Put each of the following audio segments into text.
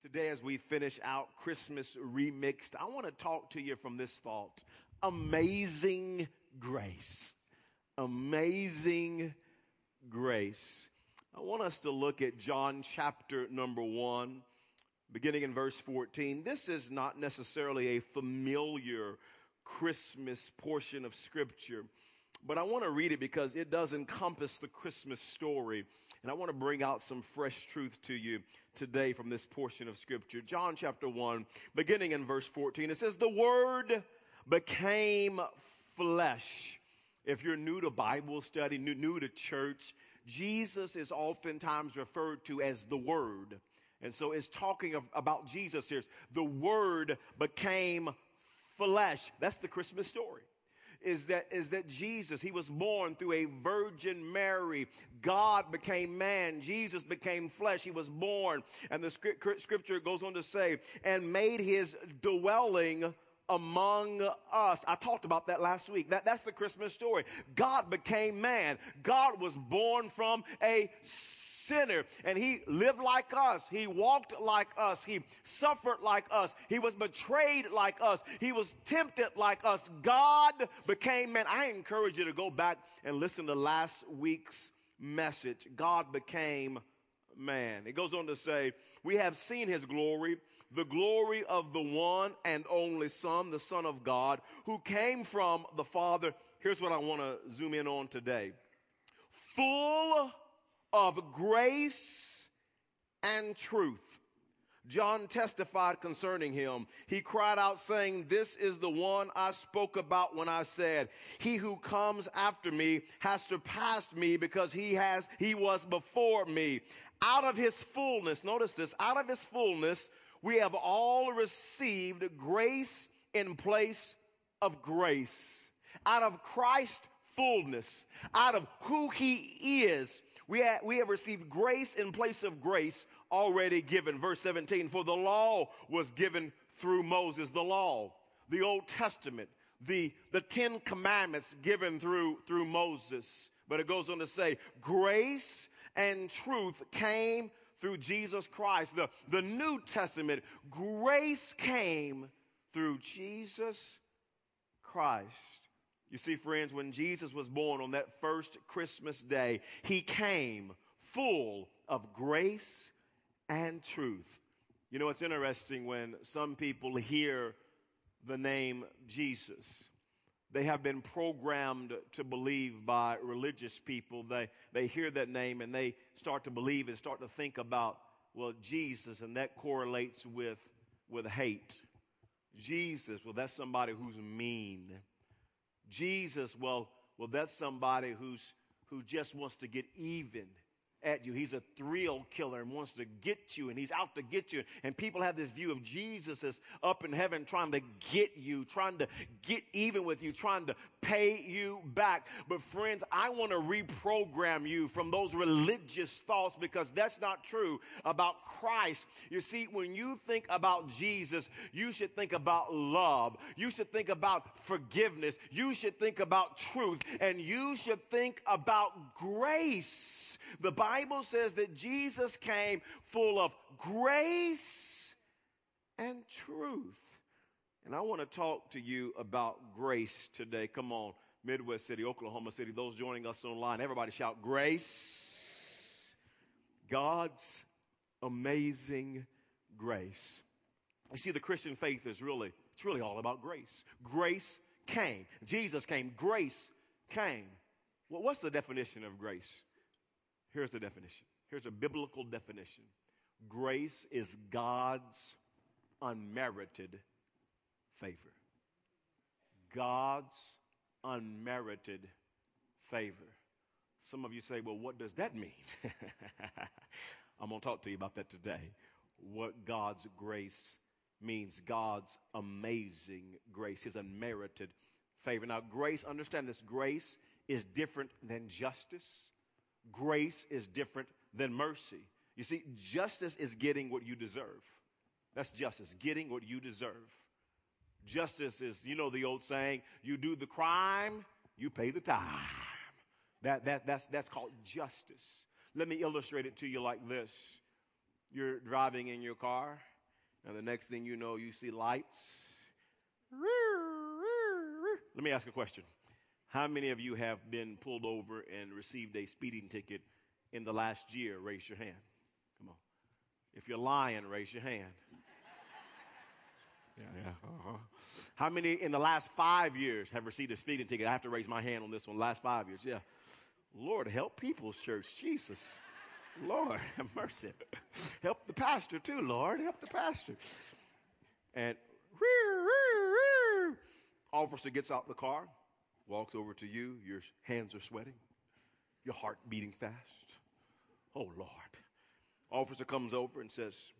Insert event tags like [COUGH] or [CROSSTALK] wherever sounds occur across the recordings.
Today, as we finish out Christmas remixed, I want to talk to you from this thought amazing grace. Amazing grace. I want us to look at John chapter number one, beginning in verse 14. This is not necessarily a familiar Christmas portion of scripture but I want to read it because it does encompass the Christmas story. And I want to bring out some fresh truth to you today from this portion of scripture. John chapter 1, beginning in verse 14, it says, The Word became flesh. If you're new to Bible study, new, new to church, Jesus is oftentimes referred to as the Word. And so it's talking of, about Jesus here. The Word became flesh. That's the Christmas story is that, is that Jesus, he was born through a Virgin Mary. God became man. Jesus became flesh. He was born. And the scripture goes on to say, and made his dwelling among us. I talked about that last week. That, that's the Christmas story. God became man. God was born from a sinner and he lived like us. He walked like us. He suffered like us. He was betrayed like us. He was tempted like us. God became man. I encourage you to go back and listen to last week's message. God became man. It goes on to say, We have seen his glory, the glory of the one and only Son, the Son of God, who came from the Father. Here's what I want to zoom in on today full of grace and truth. John testified concerning him. He cried out, saying, This is the one I spoke about when I said, He who comes after me has surpassed me because he has, he was before me. Out of his fullness, notice this, out of his fullness, we have all received grace in place of grace. Out of Christ's fullness, out of who he is, we have, we have received grace in place of grace already given. Verse 17, for the law was given through Moses, the law, the Old Testament, the, the Ten Commandments given through, through Moses. But it goes on to say, grace and truth came through Jesus Christ. The, the New Testament, grace came through Jesus Christ. You see, friends, when Jesus was born on that first Christmas day, he came full of grace and truth. You know, it's interesting when some people hear the name Jesus. They have been programmed to believe by religious people. They, they hear that name and they start to believe and start to think about, well, Jesus, and that correlates with, with hate. Jesus, well, that's somebody who's mean. Jesus, well, well, that's somebody who's who just wants to get even at you. He's a thrill killer and wants to get you, and he's out to get you. And people have this view of Jesus as up in heaven trying to get you, trying to get even with you, trying to pay you back. But friends, I want to reprogram you from those religious thoughts because that's not true about Christ. You see, when you think about Jesus, you should think about love. You should think about forgiveness. You should think about truth and you should think about grace. The Bible says that Jesus came full of grace and truth. And I want to talk to you about grace today. Come on, Midwest City, Oklahoma City, those joining us online, everybody shout grace. God's amazing grace. You see, the Christian faith is really, it's really all about grace. Grace came. Jesus came. Grace came. Well, what's the definition of grace? Here's the definition. Here's a biblical definition. Grace is God's unmerited favor. God's unmerited favor. Some of you say, well, what does that mean? [LAUGHS] I'm going to talk to you about that today. What God's grace means God's amazing grace, His unmerited favor. Now, grace, understand this grace is different than justice, grace is different than mercy. You see, justice is getting what you deserve. That's justice, getting what you deserve. Justice is, you know, the old saying, you do the crime, you pay the time. That, that, that's, that's called justice. Let me illustrate it to you like this. You're driving in your car, and the next thing you know, you see lights. Let me ask a question. How many of you have been pulled over and received a speeding ticket in the last year? Raise your hand. Come on. If you're lying, raise your hand. Yeah, yeah. Uh-huh. How many in the last five years have received a speeding ticket? I have to raise my hand on this one. Last five years, yeah. Lord, help people's church. Jesus. Lord, [LAUGHS] have mercy. Help the pastor too, Lord. Help the pastor. And officer gets out the car, walks over to you. Your hands are sweating, your heart beating fast. Oh, Lord. Officer comes over and says,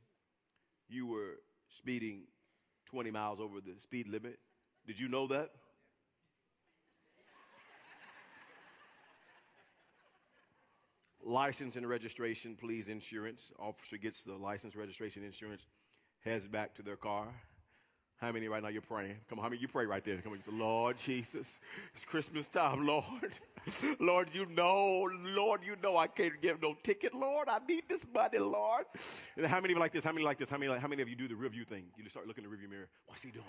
You were speeding 20 miles over the speed limit. Did you know that? license and registration, please, insurance. Officer gets the license, registration, insurance, heads back to their car. How many right now you're praying? Come on, how many you pray right there? Come on, say, Lord Jesus, it's Christmas time, Lord. [LAUGHS] Lord, you know, Lord, you know I can't give no ticket, Lord. I need this money, Lord. And how many like this? How many like this? How many, like, how many of you do the review thing? You just start looking in the review mirror. What's he doing?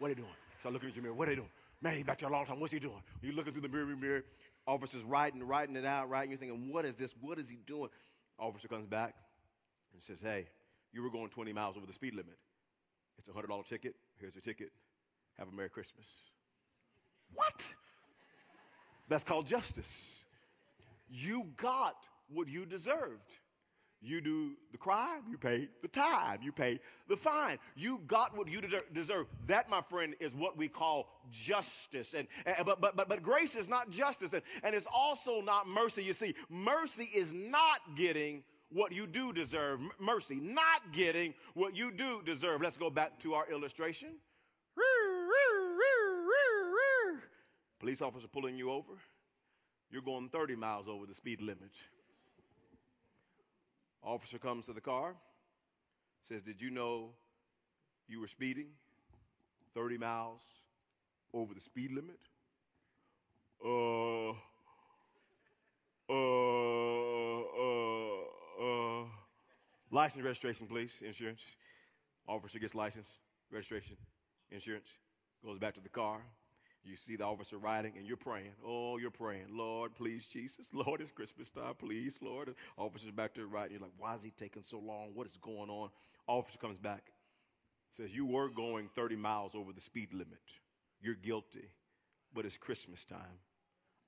What are he doing? Start looking at your mirror. What are they doing? Man, he's back there a long time. What's he doing? You're looking through the mirror, mirror. Officer's writing, writing it out, writing. You're thinking, what is this? What is he doing? Officer comes back and says, hey, you were going 20 miles over the speed limit. It's a $100 ticket. Here's your ticket. Have a Merry Christmas. What? That's called justice. You got what you deserved. You do the crime, you pay the time, you pay the fine. You got what you deserve. That, my friend, is what we call justice. And, and but, but, but, but grace is not justice, and, and it's also not mercy. You see, mercy is not getting what you do deserve. Mercy, not getting what you do deserve. Let's go back to our illustration. Police officer pulling you over. You're going 30 miles over the speed limit. Officer comes to the car, says, Did you know you were speeding 30 miles over the speed limit? Uh, uh, uh. License registration, please. Insurance. Officer gets license, registration, insurance. Goes back to the car. You see the officer riding and you're praying. Oh, you're praying. Lord, please, Jesus. [LAUGHS] Lord, it's Christmas time. Please, Lord. officer's back there riding. You're like, why is he taking so long? What is going on? Officer comes back. Says, you were going 30 miles over the speed limit. You're guilty, but it's Christmas time.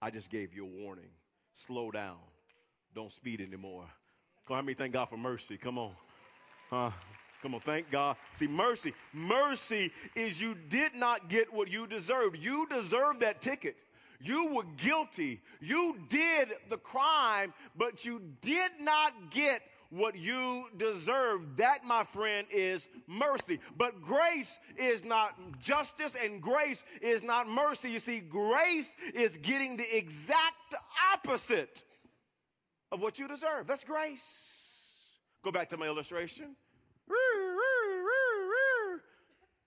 I just gave you a warning. Slow down. Don't speed anymore. On, how many thank God for mercy? Come on. Huh? Come on, thank God. See, mercy, mercy is you did not get what you deserved. You deserved that ticket. You were guilty. You did the crime, but you did not get what you deserve. That, my friend, is mercy. But grace is not justice and grace is not mercy. You see, grace is getting the exact opposite of what you deserve. That's grace. Go back to my illustration.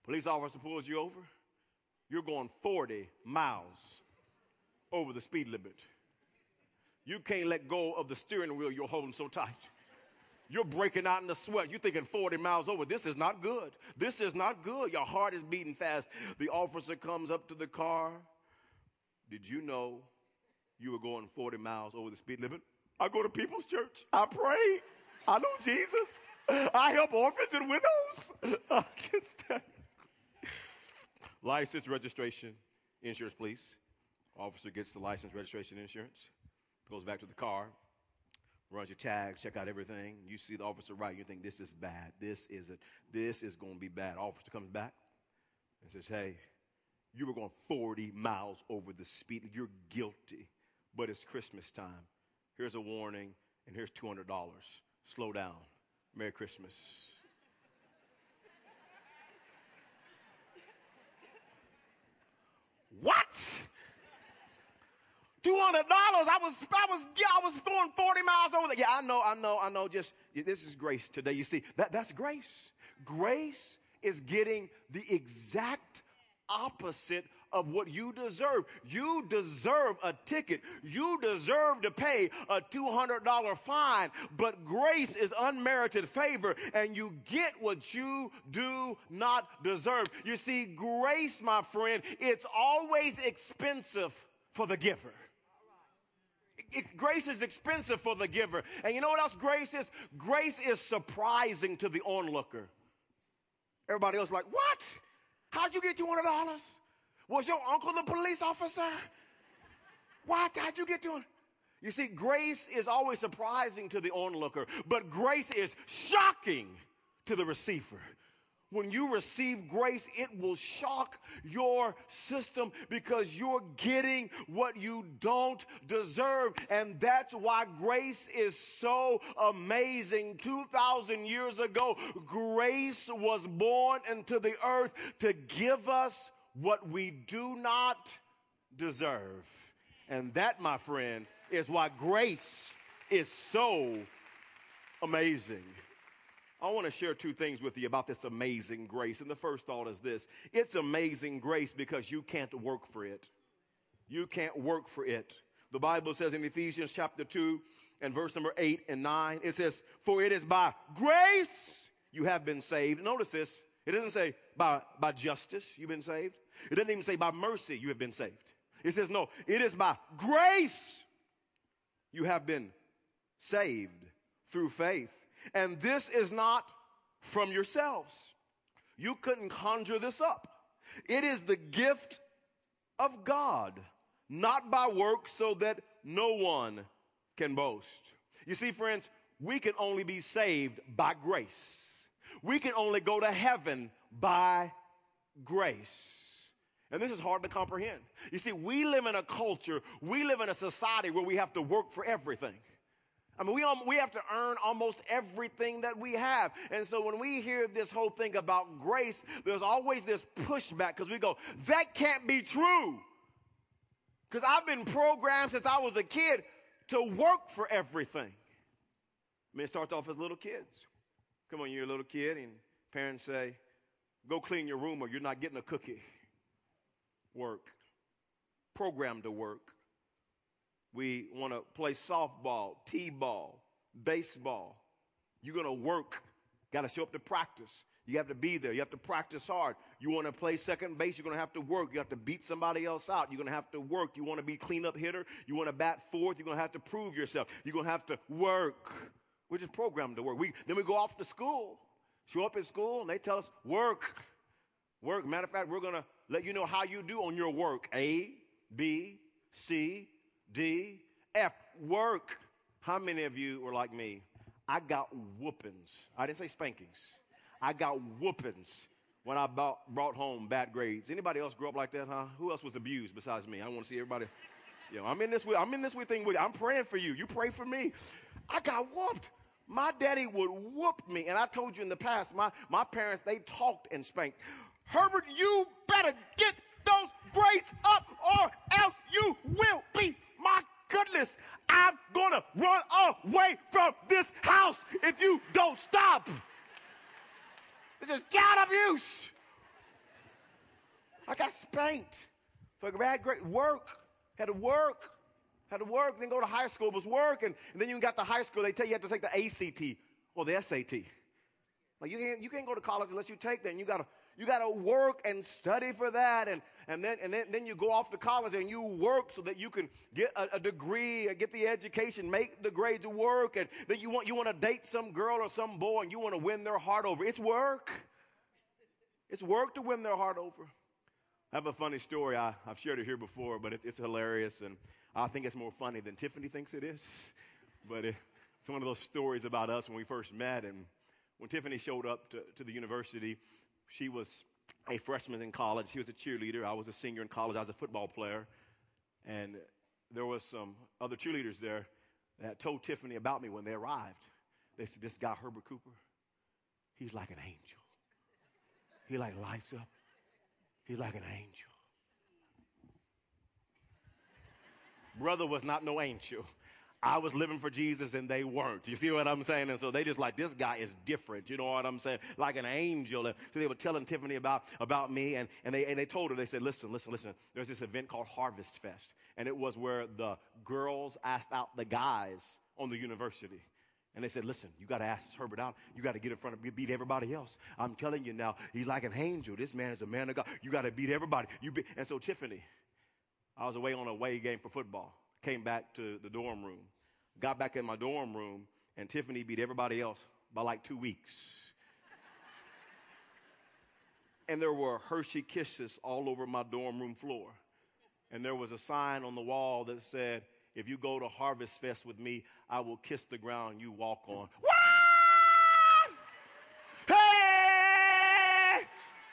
Police officer pulls you over. You're going 40 miles over the speed limit. You can't let go of the steering wheel you're holding so tight. You're breaking out in the sweat. You're thinking 40 miles over. This is not good. This is not good. Your heart is beating fast. The officer comes up to the car. Did you know you were going 40 miles over the speed limit? I go to people's church. I pray. I know Jesus. I help orphans and widows. [LAUGHS] just, license, registration, insurance, please. Officer gets the license, registration, insurance, goes back to the car, runs your tags, check out everything. You see the officer right, you think this is bad. This is a, this is going to be bad. Officer comes back and says, "Hey, you were going 40 miles over the speed. You're guilty, but it's Christmas time. Here's a warning, and here's $200. Slow down." Merry Christmas. what? Two hundred dollars. I was, I was, yeah, I was going forty miles over there. Yeah, I know, I know, I know. Just this is grace today. You see, that that's grace. Grace is getting the exact opposite of what you deserve. You deserve a ticket. You deserve to pay a $200 fine, but grace is unmerited favor and you get what you do not deserve. You see, grace, my friend, it's always expensive for the giver. It, grace is expensive for the giver. And you know what else grace is? Grace is surprising to the onlooker. Everybody else like, what? How'd you get $200? Was your uncle the police officer? What? How'd you get to him? You see, grace is always surprising to the onlooker, but grace is shocking to the receiver. When you receive grace, it will shock your system because you're getting what you don't deserve. And that's why grace is so amazing. 2,000 years ago, grace was born into the earth to give us what we do not deserve. And that, my friend, is why grace is so amazing. I want to share two things with you about this amazing grace. And the first thought is this it's amazing grace because you can't work for it. You can't work for it. The Bible says in Ephesians chapter 2 and verse number 8 and 9, it says, For it is by grace you have been saved. Notice this. It doesn't say by, by justice you've been saved. It doesn't even say by mercy you have been saved. It says, no, it is by grace you have been saved through faith. And this is not from yourselves. You couldn't conjure this up. It is the gift of God, not by works, so that no one can boast. You see, friends, we can only be saved by grace. We can only go to heaven by grace. And this is hard to comprehend. You see, we live in a culture, we live in a society where we have to work for everything. I mean, we, we have to earn almost everything that we have. And so when we hear this whole thing about grace, there's always this pushback because we go, that can't be true. Because I've been programmed since I was a kid to work for everything. I mean, it starts off as little kids. Come on, you're a little kid, and parents say, go clean your room or you're not getting a cookie. Work. Program to work. We want to play softball, t-ball, baseball. You're going to work. Got to show up to practice. You have to be there. You have to practice hard. You want to play second base, you're going to have to work. You have to beat somebody else out. You're going to have to work. You want to be cleanup hitter, you want to bat fourth, you're going to have to prove yourself. You're going to have to work. We're just programmed to work. We, then we go off to school, show up at school, and they tell us, work. Work. Matter of fact, we're going to let you know how you do on your work. A, B, C, D, F, work. How many of you were like me? I got whoopings. I didn't say spankings. I got whoopings when I brought, brought home bad grades. Anybody else grow up like that, huh? Who else was abused besides me? I want to see everybody. Know, I'm in this. I'm in this weird thing with. You. I'm praying for you. You pray for me. I got whooped. My daddy would whoop me, and I told you in the past. My my parents they talked and spanked. Herbert, you better get those grades up, or else you will be my goodness, I'm gonna run away from this house if you don't stop. This is child abuse. I got spanked for bad great work. Had to work. Had to work. Then go to high school. It was work. And, and then you got to high school. They tell you you have to take the ACT or the SAT. Like you can't, you can't go to college unless you take that. And you got to you got to work and study for that. And, and, then, and then, then you go off to college and you work so that you can get a, a degree, uh, get the education, make the grades work. And then you want, you want to date some girl or some boy and you want to win their heart over. It's work. It's work to win their heart over. I have a funny story. I, have shared it here before, but it, it's hilarious. And I think it's more funny than Tiffany thinks it is. [LAUGHS] But it, it's one of those stories about us when we first met. And when Tiffany showed up to, to the university, she was a freshman in college. She was a cheerleader. I was a senior in college. I was a football player. And there was some other cheerleaders there that told Tiffany about me when they arrived. They said, this guy, Herbert Cooper, he's like an angel. He like lights up. He's like an angel. Brother was not no angel. I was living for Jesus and they weren't. You see what I'm saying? And so they just like, this guy is different. You know what I'm saying? Like an angel. And so they were telling Tiffany about, about me and, and, they, and they told her, they said, listen, listen, listen. There's this event called Harvest Fest. And it was where the girls asked out the guys on the university. And they said, listen, you got to ask Herbert out. You got to get in front of, beat everybody else. I'm telling you now, he's like an angel. This man is a man of God. You got to beat everybody. You be, and so Tiffany, I was away on a away game for football. Came back to the dorm room. Got back in my dorm room, and Tiffany beat everybody else by like two weeks. [LAUGHS] and there were Hershey kisses all over my dorm room floor. And there was a sign on the wall that said, If you go to Harvest Fest with me, I will kiss the ground you walk on. [LAUGHS] What? Hey!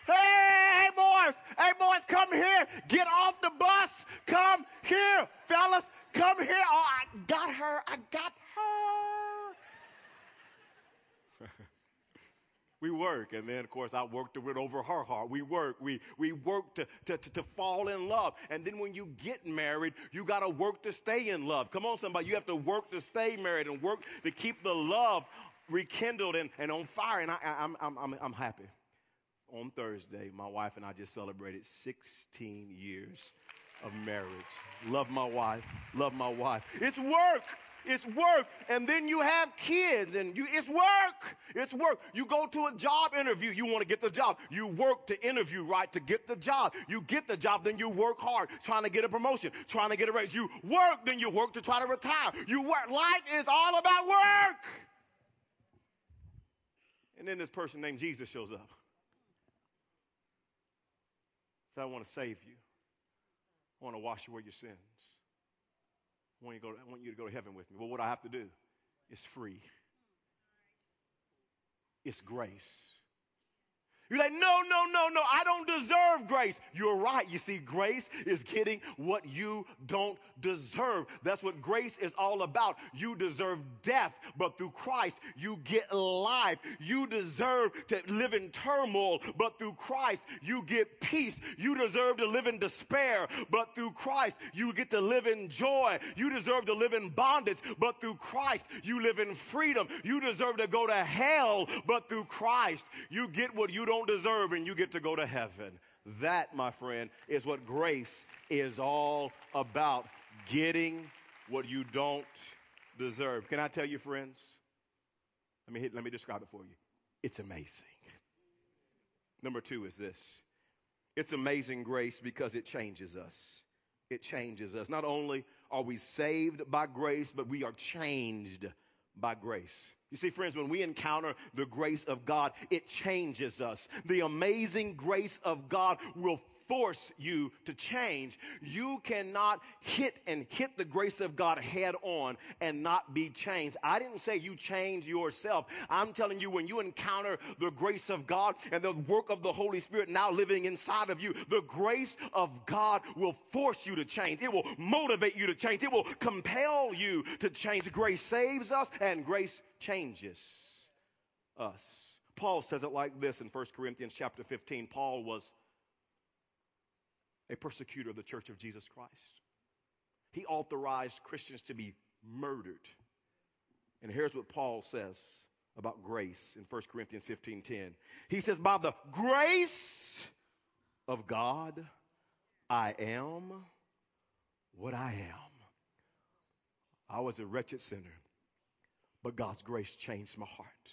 Hey, boys! Hey, boys, come here. Get off the bus. Come here, fellas. Come here. Oh, I got her. I got her. We work. And then, of course, I work to win over her heart. We work. We, we work to, to, to, to fall in love. And then when you get married, you got to work to stay in love. Come on, somebody. You have to work to stay married and work to keep the love rekindled and, and on fire. And I, I'm, I'm, I'm, I'm happy. On Thursday, my wife and I just celebrated 16 years of marriage. Love my wife. Love my wife. It's work. It's work. And then you have kids and you, it's work. It's work. You go to a job interview. You want to get the job. You work to interview, right? To get the job. You get the job. Then you work hard trying to get a promotion, trying to get a raise. You work. Then you work to try to retire. You work. Life is all about work. And then this person named Jesus shows up. So I want to save you. I want to wash away your sins. I want, you to go, I want you to go to heaven with me. Well, what I have to do is free. It's grace. You're like, no, no, no, no, I don't deserve grace. You're right. You see, grace is getting what you don't deserve. That's what grace is all about. You deserve death, but through Christ, you get life. You deserve to live in turmoil, but through Christ, you get peace. You deserve to live in despair, but through Christ, you get to live in joy. You deserve to live in bondage, but through Christ, you live in freedom. You deserve to go to hell, but through Christ, you get what you don't don't deserve and you get to go to heaven. That, my friend, is what grace is all about getting what you don't deserve. Can I tell you, friends? Let me, hit, let me describe it for you. It's amazing. Number two is this it's amazing grace because it changes us. It changes us. Not only are we saved by grace, but we are changed by grace. You see, friends, when we encounter the grace of God, it changes us. The amazing grace of God will force you to change. You cannot hit and hit the grace of God head on and not be changed. I didn't say you change yourself. I'm telling you, when you encounter the grace of God and the work of the Holy Spirit now living inside of you, the grace of God will force you to change. It will motivate you to change. It will compel you to change. Grace saves us and grace changes us. Paul says it like this in 1 Corinthians chapter 15. Paul was a persecutor of the church of Jesus Christ. He authorized Christians to be murdered. And here's what Paul says about grace in 1 Corinthians 15:10. He says, "By the grace of God, I am what I am. I was a wretched sinner, but God's grace changed my heart.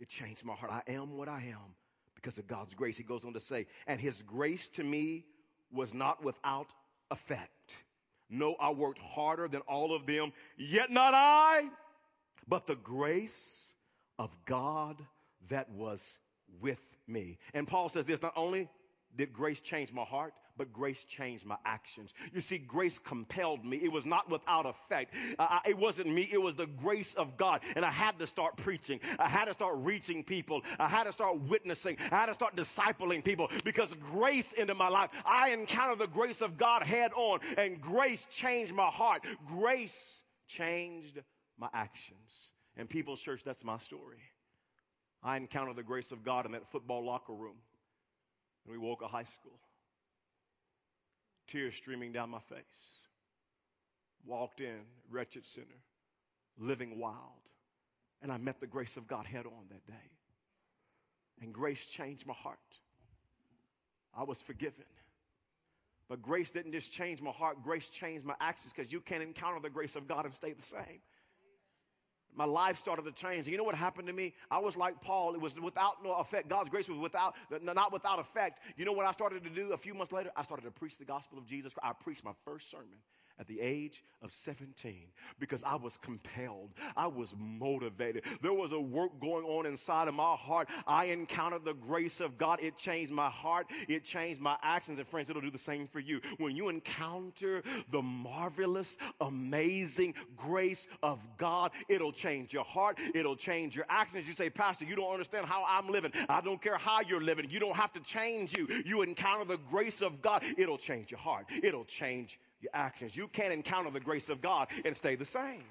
It changed my heart. I am what I am because of God's grace. He goes on to say, and his grace to me was not without effect. No, I worked harder than all of them, yet not I, but the grace of God that was with me. And Paul says this not only did grace change my heart, but grace changed my actions. You see, grace compelled me. It was not without effect. Uh, it wasn't me, it was the grace of God. And I had to start preaching. I had to start reaching people. I had to start witnessing. I had to start discipling people because grace into my life. I encountered the grace of God head on, and grace changed my heart. Grace changed my actions. And People's Church, that's my story. I encountered the grace of God in that football locker room. And we woke a high school tears streaming down my face. walked in, wretched sinner, living wild. And I met the grace of God head on that day. And grace changed my heart. I was forgiven. But grace didn't just change my heart, grace changed my actions because you can't encounter the grace of God and stay the same. My life started to change. You know what happened to me? I was like Paul. It was without no effect. God's grace was without, not without effect. You know what I started to do a few months later? I started to preach the gospel of Jesus Christ. I preached my first sermon at the age of 17 because I was compelled. I was motivated. There was a work going on inside of my heart. I encountered the grace of God. It changed my heart. It changed my actions. And friends, it'll do the same for you. When you encounter the marvelous, amazing grace of God, it'll change your heart. It'll change your actions. You say, Pastor, you don't understand how I'm living. I don't care how you're living. You don't have to change you. You encounter the grace of God. It'll change your heart. It'll change your actions. You can't encounter the grace of God and stay the same.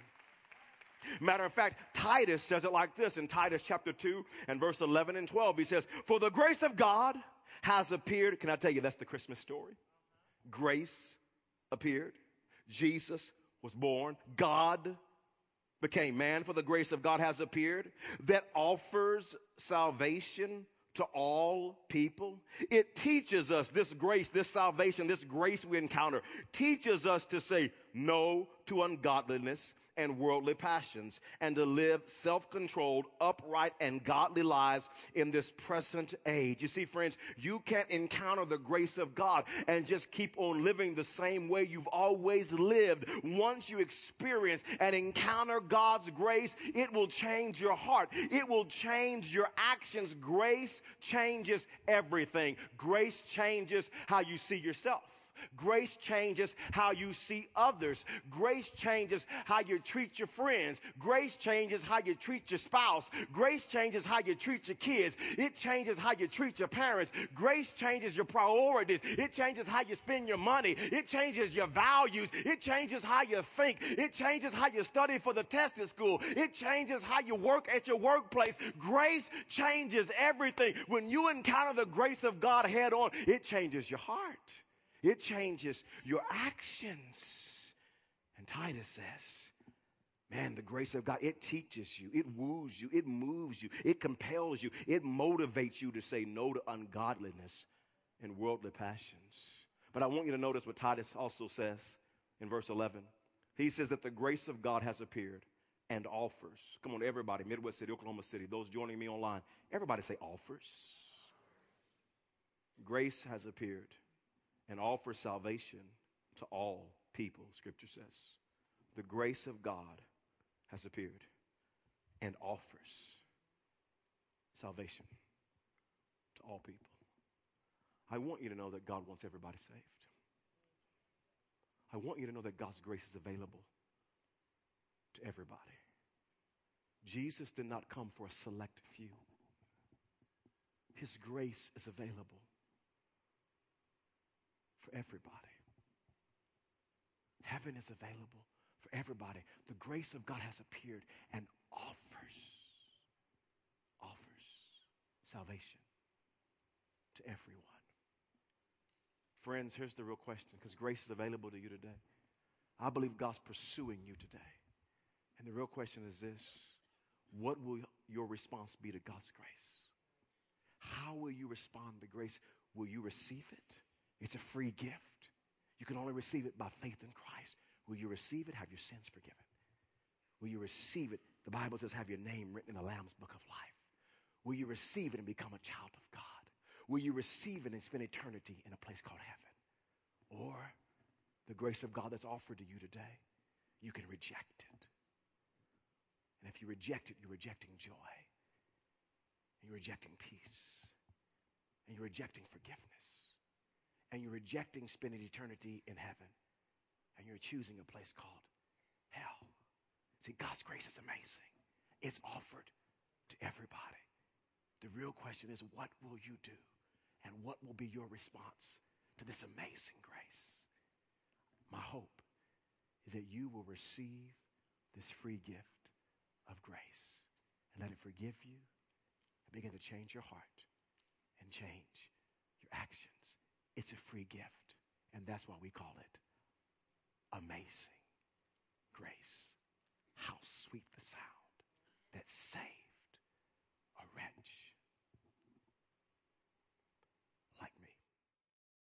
Matter of fact, Titus says it like this in Titus chapter 2 and verse 11 and 12. He says, For the grace of God has appeared. Can I tell you that's the Christmas story? Grace appeared. Jesus was born. God became man, for the grace of God has appeared that offers salvation to all people. It teaches us this grace, this salvation, this grace we encounter, teaches us to say no to ungodliness and worldly passions and to live self controlled, upright, and godly lives in this present age. You see, friends, you can't encounter the grace of God and just keep on living the same way you've always lived. Once you experience and encounter God's grace, it will change your heart, it will change your actions. Grace changes everything, grace changes how you see yourself. Grace changes how you see others. Grace changes how you treat your friends. Grace changes how you treat your spouse. Grace changes how you treat your kids. It changes how you treat your parents. Grace changes your priorities. It changes how you spend your money. It changes your values. It changes how you think. It changes how you study for the test at school. It changes how you work at your workplace. Grace changes everything. When you encounter the grace of God head on, it changes your heart. It changes your actions. And Titus says, Man, the grace of God, it teaches you, it woos you, it moves you, it compels you, it motivates you to say no to ungodliness and worldly passions. But I want you to notice what Titus also says in verse 11. He says that the grace of God has appeared and offers. Come on, everybody, Midwest City, Oklahoma City, those joining me online, everybody say offers. Grace has appeared and offer salvation to all people, Scripture says. The grace of God has appeared and offers salvation to all people. I want you to know that God wants everybody saved. I want you to know that God's grace is available to everybody. Jesus did not come for a select few. His grace is available for everybody. Heaven is available for everybody. The grace of God has appeared and offers, offers salvation to everyone. Friends, here's the real question because grace is available to you today. I believe God's pursuing you today. And the real question is this What will your response be to God's grace? How will you respond to grace? Will you receive it? It's a free gift. You can only receive it by faith in Christ. Will you receive it? Have your sins forgiven? Will you receive it? The Bible says, have your name written in the Lamb's book of life. Will you receive it and become a child of God? Will you receive it and spend eternity in a place called heaven? Or the grace of God that's offered to you today, you can reject it. And if you reject it, you're rejecting joy, and you're rejecting peace, and you're rejecting forgiveness and you're rejecting spending eternity in heaven and you're choosing a place called hell. See, God's grace is amazing, it's offered to everybody. The real question is, what will you do? And what will be your response to this amazing grace? My hope is that you will receive this free gift of grace and let it forgive you and begin to change your heart and change your actions it's a free gift. And that's why we call it amazing grace. How sweet the sound that saved a wretch